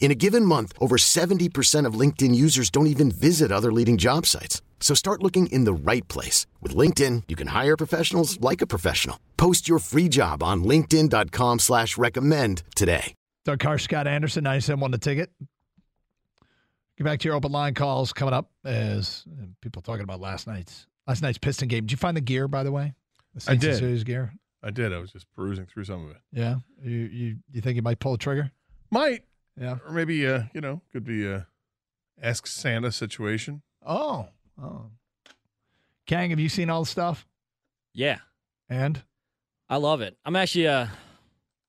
In a given month, over 70% of LinkedIn users don't even visit other leading job sites. So start looking in the right place. With LinkedIn, you can hire professionals like a professional. Post your free job on linkedin.com slash recommend today. Doug Karsch, Scott Anderson, 97 the ticket. Get back to your open line calls coming up as uh, people talking about last night's last night's Piston game. Did you find the gear, by the way? The I Saints and did. Series gear? I did. I was just perusing through some of it. Yeah. You, you you think you might pull the trigger? Might, Yeah. or maybe, uh, you know, could be a ask Santa situation. Oh. Oh. Kang, have you seen all the stuff? Yeah, And I love it. I'm actually uh,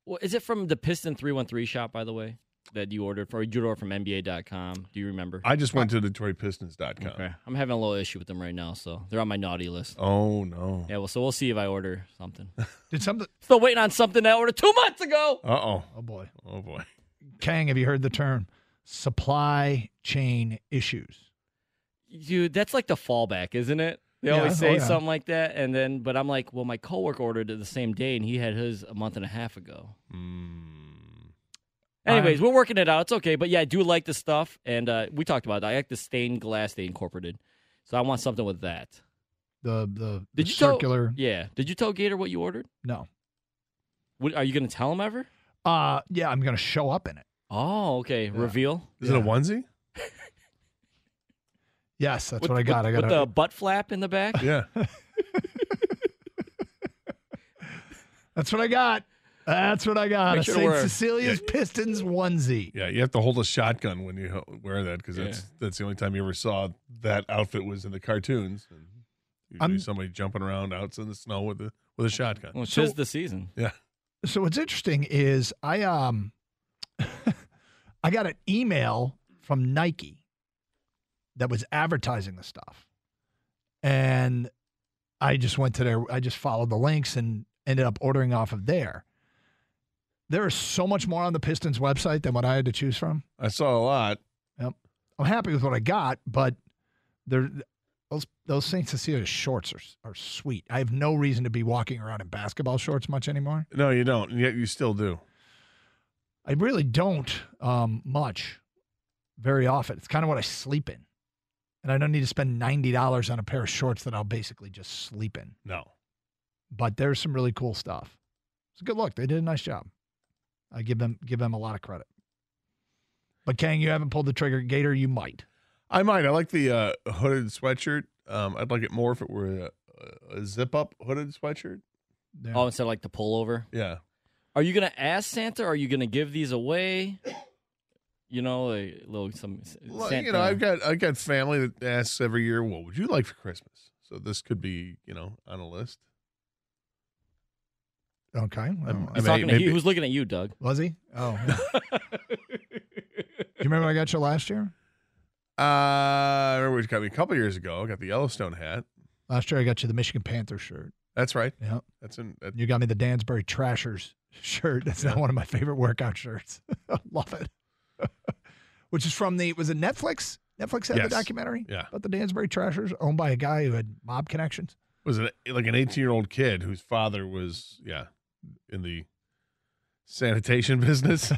well, is it from the Piston three one three shop by the way that you ordered for you ordered from NBA.com? Do you remember? I just went to DetroitPistons.com. okay, I'm having a little issue with them right now, so they're on my naughty list. Oh no. Yeah, well, so we'll see if I order something. did something Still waiting on something that I ordered two months ago. Uh oh. Oh boy. Oh boy. Kang, have you heard the term supply chain issues? Dude, that's like the fallback, isn't it? They Yeah, always oh, say yeah. something like that, and then, but I'm like, well, my coworker ordered it the same day, and he had his a month and a half ago. Mm. Anyways, we're working it out. It's okay, but yeah, I do like the stuff, and uh, we talked about it. I like the stained glass they incorporated, so I want something with that. The the, Did the you tell- circular Yeah. Did you tell Gator what you ordered? No. What, are you going to tell him ever? Uh yeah, I'm gonna show up in it. Oh, okay. Reveal. Is it a onesie? Yes, that's with, what I got. With, I got with the butt flap in the back. Yeah. That's what I got. That's what I got. Make a sure St. wear- Cecilia's Pistons onesie. Yeah. You have to hold a shotgun when you wear that because that's Yeah. that's the only time you ever saw that outfit was in the cartoons. And usually I'm- somebody jumping around out in the snow with a with a shotgun. Well, it's So- just the season. Yeah. So what's interesting is I um I got an email from Nike that was advertising the stuff. And I just went to their I just followed the links and ended up ordering off of there. There is so much more on the Pistons website than what I had to choose from. I saw a lot. Yep. I'm happy with what I got, but they're those those Saint Cecilia shorts are are sweet. I have no reason to be walking around in basketball shorts much anymore. No, you don't. And yet you still do. I really don't um, much, very often. It's kind of what I sleep in, and I don't need to spend ninety dollars on a pair of shorts that I'll basically just sleep in. No. But there's some really cool stuff. It's a good look. They did a nice job. I give them give them a lot of credit. But Kang, you haven't pulled the trigger. Gator, you might. I might. I like the uh, hooded sweatshirt. Um, I'd like it more if it were a, a zip up hooded sweatshirt. Yeah. Oh, instead of like the pullover. Yeah. Are you going to ask Santa? Are you going to give these away? You know, a little some. Well, Santa, you know, I've got I've got family that asks every year, "What would you like for Christmas?" So this could be, you know, on a list. Okay. well, I'm- He's I talking may- to maybe- you. Who's looking at you, Doug? was he? Oh. yeah. Do you remember what I got you last year? Uh, I remember what you got me a couple years ago. I got the Yellowstone hat. Last year I got you the Michigan Panther shirt. That's right. Yeah. That's in. That, You got me the Danbury Trashers shirt. That's not one of my favorite workout shirts. I love it. Which is from the was it Netflix? Netflix had Yes. the documentary Yeah. about the Danbury Trashers, owned by a guy who had mob connections. was it like an 18 year old kid whose father was, yeah, in the sanitation business.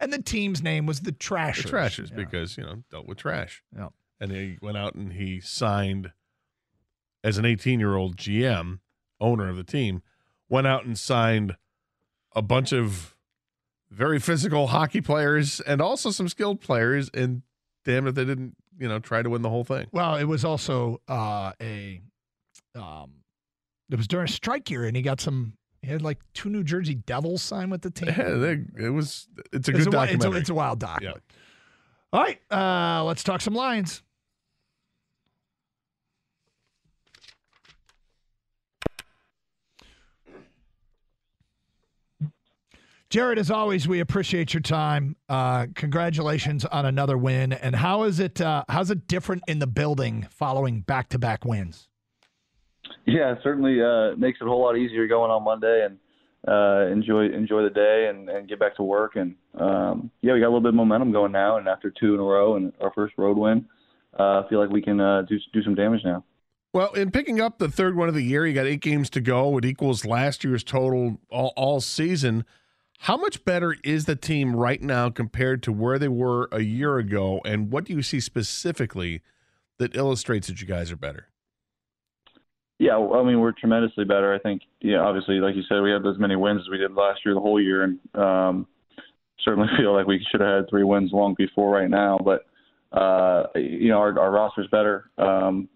And the team's name was the Trashers. The trashes Yeah. because you know dealt with trash. Yeah. And he went out and he signed as an 18 year old GM owner of the team. Went out and signed a bunch of very physical hockey players and also some skilled players. And damn if they didn't, you know, try to win the whole thing. Well, it was also uh, a um, It was during a strike year, and he got some. He had like two New Jersey Devils signed with the team. Yeah, they- it was. It's a It's good a, wi- it's, a, it's a wild doc. Yeah. All right, uh, let's talk some Lions. Jared, as always, we appreciate your time. Uh, congratulations on another win. And how is it? Uh, how's it different in the building following back-to-back wins? Yeah, it certainly uh, makes it a whole lot easier going on Monday and uh, enjoy enjoy the day and, and get back to work. And um, yeah, we got a little bit of momentum going now. And after two in a row and our first road win, uh, I feel like we can uh, do do some damage now. Well, in picking up the third one of the year, you got eight games to go. It equals last year's total all, all season. How much better is the team right now compared to where they were a year ago? And what do you see specifically that illustrates that you guys are better? Yeah, well, I mean we're tremendously better. I think. Yeah, obviously, like you said, we have as many wins as we did last year, the whole year, and um, certainly feel like we should have had three wins long before right now. But uh, you know, our, our roster's better. Um,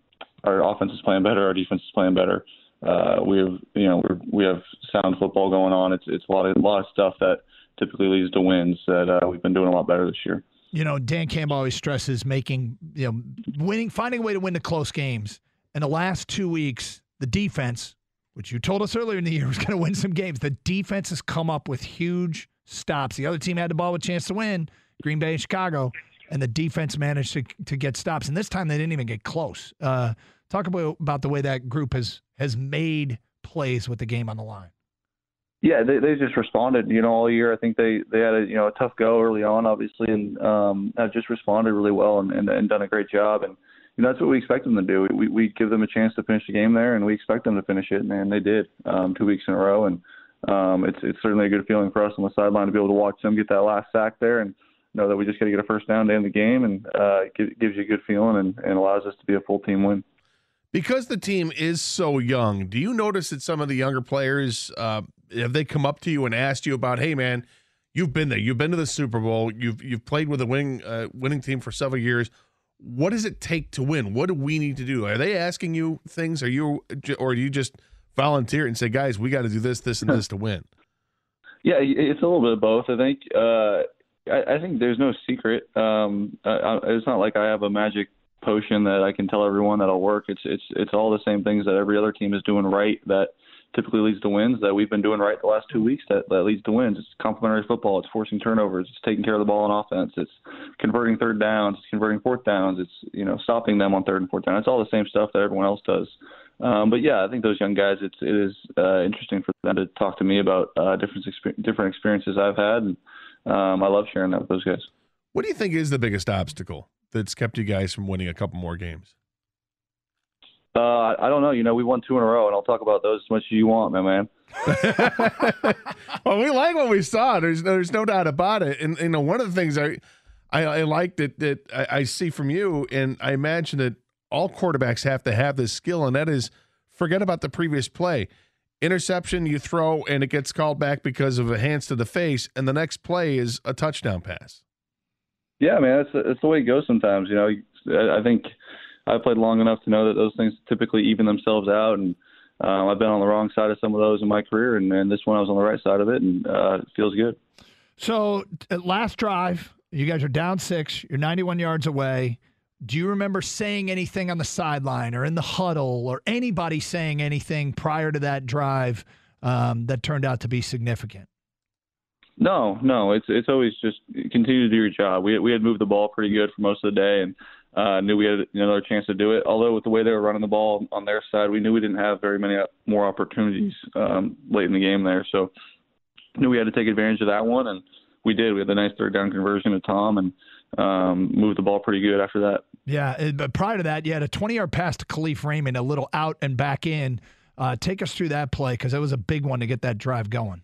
our offense is playing better. Our defense is playing better. Uh, we have, you know, we're, we have sound football going on. It's it's a lot of a lot of stuff that typically leads to wins that uh, we've been doing a lot better this year. You know, Dan Campbell always stresses making, you know, winning, finding a way to win the close games. In the last two weeks, the defense, which you told us earlier in the year was going to win some games, the defense has come up with huge stops. The other team had the ball with a chance to win, Green Bay and Chicago, and the defense managed to, to get stops. And this time they didn't even get close. Uh, talk about, about the way that group has has made plays with the game on the line. Yeah, they they just responded, you know, all year. I think they they had a you know a tough go early on, obviously, and um, have just responded really well and, and and done a great job. And you know that's what we expect them to do. We we give them a chance to finish the game there, and we expect them to finish it, and they did um, two weeks in a row. And um, it's it's certainly a good feeling for us on the sideline to be able to watch them get that last sack there and know that we just got to get a first down to end the game, and uh, it gives, gives you a good feeling and, and allows us to be a full team win. Because the team is so young, do you notice that some of the younger players uh, have they come up to you and asked you about, hey man, you've been there, you've been to the Super Bowl, you've you've played with a winning uh, winning team for several years. What does it take to win? What do we need to do? Are they asking you things? Are you or do you just volunteer and say, guys, we got to do this, this, and this to win? Yeah, it's a little bit of both. I think. Uh, I, I think there's no secret. Um, I, I, it's not like I have a magic potion that I can tell everyone that'll work. It's it's it's all the same things that every other team is doing right that typically leads to wins that we've been doing right the last two weeks that, that leads to wins. It's complementary football. It's forcing turnovers. It's taking care of the ball on offense. It's converting third downs. It's converting fourth downs. It's you know stopping them on third and fourth down. It's all the same stuff that everyone else does. Um, but yeah, I think those young guys. It's it is uh, interesting for them to talk to me about uh, different exper- different experiences I've had, and um, I love sharing that with those guys. What do you think is the biggest obstacle that's kept you guys from winning a couple more games? Uh, I don't know. You know, we won two in a row, and I'll talk about those as much as you want, my man. well, we like what we saw. There's there's no doubt about it. And you know, one of the things I I, I like that that I, I see from you, and I imagine that all quarterbacks have to have this skill, and that is forget about the previous play. Interception you throw and it gets called back because of a hands to the face, and the next play is a touchdown pass. Yeah, man, that's that's the way it goes sometimes. You know, I think I've played long enough to know that those things typically even themselves out, and um, I've been on the wrong side of some of those in my career, and, and this one I was on the right side of it, and uh, it feels good. So, last drive, you guys are down six. You're 91 yards away. Do you remember saying anything on the sideline or in the huddle or anybody saying anything prior to that drive um, that turned out to be significant? No, no, it's it's always just continue to do your job. We we had moved the ball pretty good for most of the day, and uh, knew we had another chance to do it. Although with the way they were running the ball on their side, we knew we didn't have very many more opportunities um, late in the game there. So knew we had to take advantage of that one, and we did. We had a nice third down conversion to Tom, and um, moved the ball pretty good after that. Yeah, but prior to that, you had a 20 yard pass to Kalif Raymond, a little out and back in. Uh, take us through that play because it was a big one to get that drive going.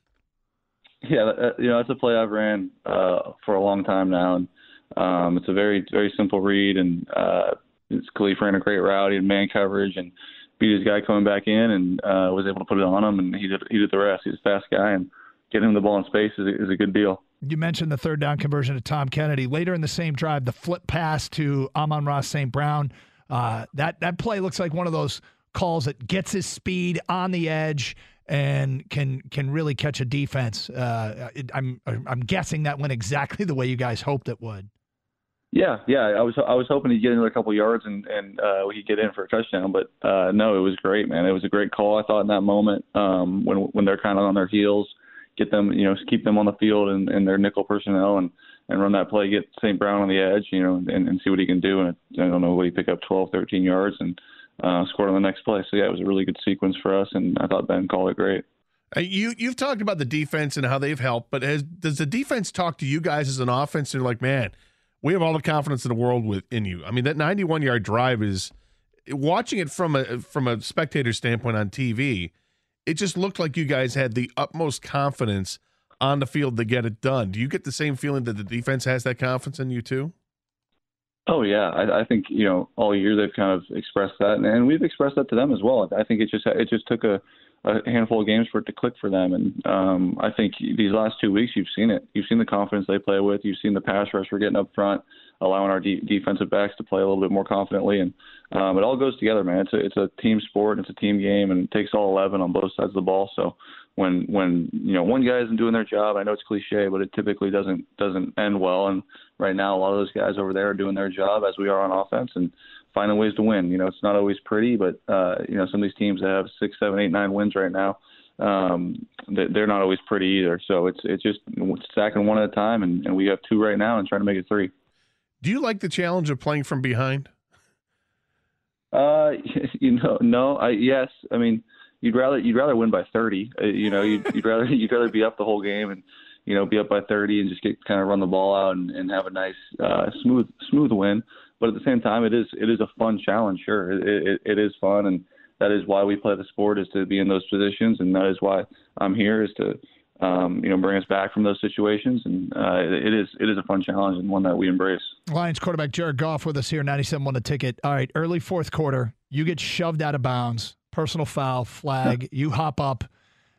Yeah, you know, that's a play I've ran uh, for a long time now, and um, it's a very, very simple read. And uh, it's Kalif ran a great route. He had man coverage and beat his guy coming back in, and uh, was able to put it on him. And he did, he did the rest. He's a fast guy, and getting him the ball in space is a, is a good deal. You mentioned the third down conversion to Tom Kennedy. Later in the same drive, the flip pass to Amon-Ra St. Brown. Uh, that that play looks like one of those calls that gets his speed on the edge, and can can really catch a defense. Uh, I'm I'm guessing that went exactly the way you guys hoped it would. Yeah, yeah. I was I was hoping he'd get another couple yards and and uh, he'd get in for a touchdown, but uh, no, it was great, man. It was a great call. I thought in that moment um, when when they're kind of on their heels, get them, you know, keep them on the field and, and their nickel personnel and and run that play, get St. Brown on the edge, you know, and, and see what he can do. And I don't know what he pick up 12, 13 yards and uh, scored on the next play. So yeah, it was a really good sequence for us, and I thought Ben called it great. Uh, you you've talked about the defense and how they've helped, but has, does the defense talk to you guys as an offense? And like, man, we have all the confidence in the world within you. I mean, that 91 yard drive is watching it from a from a spectator standpoint on TV. It just looked like you guys had the utmost confidence on the field to get it done. Do you get the same feeling that the defense has that confidence in you too? Oh yeah, I, I think you know all year they've kind of expressed that, and, and we've expressed that to them as well. I think it just it just took a, a handful of games for it to click for them, and um, I think these last two weeks you've seen it. You've seen the confidence they play with. You've seen the pass rush we're getting up front, allowing our de- defensive backs to play a little bit more confidently, and um, it all goes together, man. It's a it's a team sport, it's a team game, and it takes all eleven on both sides of the ball. So when when you know one guy isn't doing their job, I know it's cliche, but it typically doesn't doesn't end well. And right now, a lot of those guys over there are doing their job as we are on offense and finding ways to win. You know, it's not always pretty, but uh, you know some of these teams that have six, seven, eight, nine wins right now, um, they're not always pretty either. So it's it's just stacking one at a time, and, and we have two right now and trying to make it three. Do you like the challenge of playing from behind? Uh, you know, no. I yes. I mean you'd rather you'd rather win by 30. Uh, you know, you'd, you'd rather you'd rather be up the whole game and you know be up by 30 and just get kind of run the ball out and, and have a nice uh, smooth smooth win. But at the same time, it is it is a fun challenge. Sure, it, it, it is fun, and that is why we play the sport is to be in those positions, and that is why I'm here is to um, you know, bring us back from those situations. And uh, it, is it is a fun challenge and one that we embrace. Lions quarterback Jared Goff with us here, 97 one the ticket. All right, early fourth quarter, you get shoved out of bounds personal foul, flag. you hop up.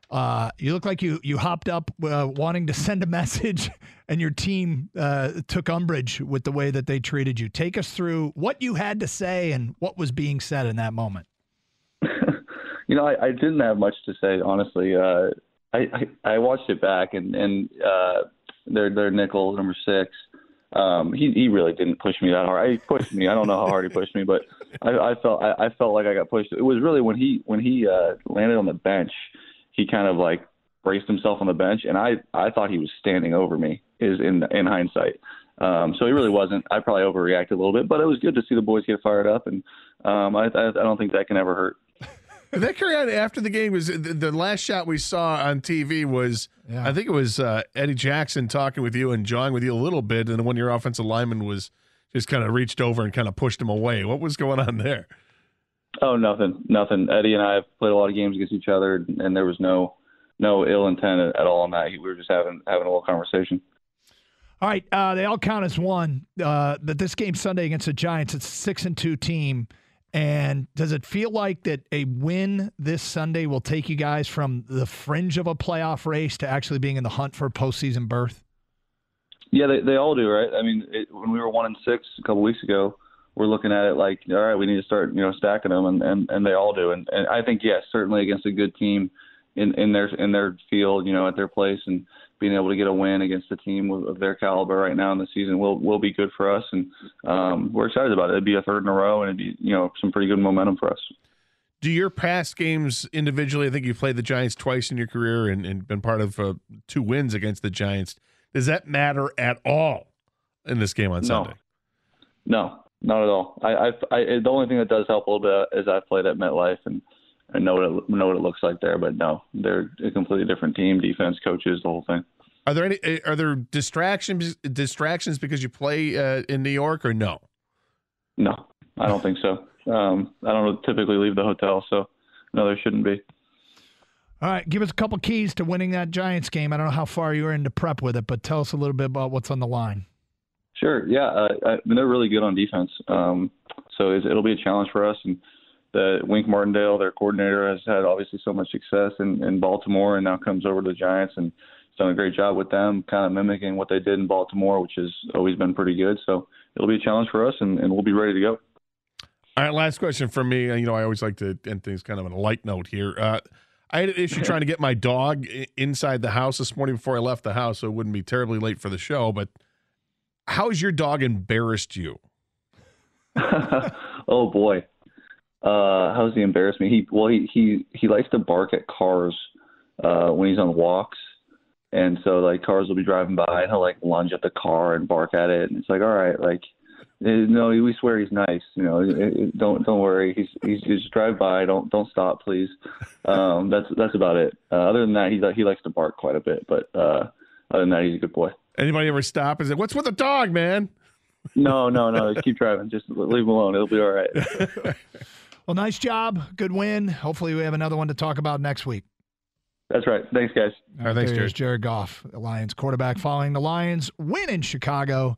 Uh, you look like you you hopped up uh, wanting to send a message, and your team uh, took umbrage with the way that they treated you. Take us through what you had to say and what was being said in that moment. you know, I, I didn't have much to say, honestly. Uh, I, I I watched it back, and and uh, their their nickel number six um, he he really didn't push me that hard. He pushed me. I don't know how hard he pushed me, but I, I felt I, I felt like I got pushed. It was really when he when he uh, landed on the bench, he kind of like braced himself on the bench, and I I thought he was standing over me. Is in in hindsight. Um, so he really wasn't. I probably overreacted a little bit, but it was good to see the boys get fired up, and um, I, I I don't think that can ever hurt. that carry on after the game was the, the last shot we saw on TV was yeah. I think it was uh, Eddie Jackson talking with you and jawing with you a little bit, and when your offensive lineman was just kind of reached over and kind of pushed him away. What was going on there? Oh, nothing, nothing. Eddie and I have played a lot of games against each other, and there was no no ill intent at all on that. We were just having having a little conversation. All right, uh, they all count as one. Uh, but this game Sunday against the Giants, it's a six and two team. And does it feel like that a win this Sunday will take you guys from the fringe of a playoff race to actually being in the hunt for a postseason berth? Yeah, they they all do, right? I mean, it, when we were one and six a couple weeks ago, we're looking at it like, all right, we need to start, you know, stacking them, and and, and they all do. And, and I think yes, certainly against a good team in in their in their field, you know, at their place, and being able to get a win against a team of their caliber right now in the season will will be good for us, and um, we're excited about it. It'd be a third in a row, and it'd be you know some pretty good momentum for us. Do your past games individually? I think you've played the Giants twice in your career and, and been part of uh, two wins against the Giants. Does that matter at all in this game on no. Sunday? No, not at all. I, I, I, the only thing that does help a little bit is I've played at MetLife and I know what it, know what it looks like there. But no, they're a completely different team, defense, coaches, the whole thing. Are there any eh, are there distractions distractions because you play uh, in New York or no? No, I don't think so. Um, I don't typically leave the hotel, so no, there shouldn't be. All right, give us a couple keys to winning that Giants game. I don't know how far you were into prep with it, but tell us a little bit about what's on the line. Sure. Yeah, uh, I mean, they're really good on defense, um, so it'll be a challenge for us. And the Wink Martindale, their coordinator, has had obviously so much success in, in Baltimore, and now comes over to the Giants and has done a great job with them, kind of mimicking what they did in Baltimore, which has always been pretty good. So it'll be a challenge for us, and, and we'll be ready to go. All right, last question for me. You know, I always like to end things kind of on a light note here. Uh, I had an issue trying to get my dog inside the house this morning before I left the house, so it wouldn't be terribly late for the show. But how's your dog embarrassed you? oh boy, uh, how does he embarrass me? He well, he he he likes to bark at cars uh, when he's on walks, and so like cars will be driving by, and he'll like lunge at the car and bark at it, and it's like, all right, like no, we swear he's nice. You know, don't don't worry. He's he's just drive by. Don't don't stop, please. Um, that's that's about it. Uh, other than that, he he likes to bark quite a bit. But uh, other than that, he's a good boy. Anybody ever stop and say, "What's with the dog, man"? No, no, no. Keep driving. Just leave him alone. It'll be all right. well, nice job. Good win. Hopefully, we have another one to talk about next week. That's right. Thanks, guys. All right, thanks, There's Jared. Jared Goff, the Lions quarterback, following the Lions win in Chicago